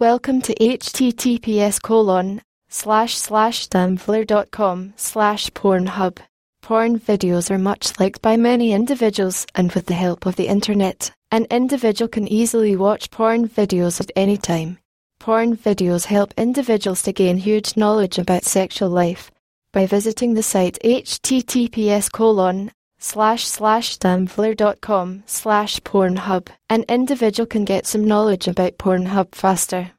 Welcome to https colon slash slash damvler.com slash pornhub. Porn videos are much liked by many individuals and with the help of the internet, an individual can easily watch porn videos at any time. Porn videos help individuals to gain huge knowledge about sexual life. By visiting the site https colon slash slash damvler.com slash pornhub, an individual can get some knowledge about Pornhub faster.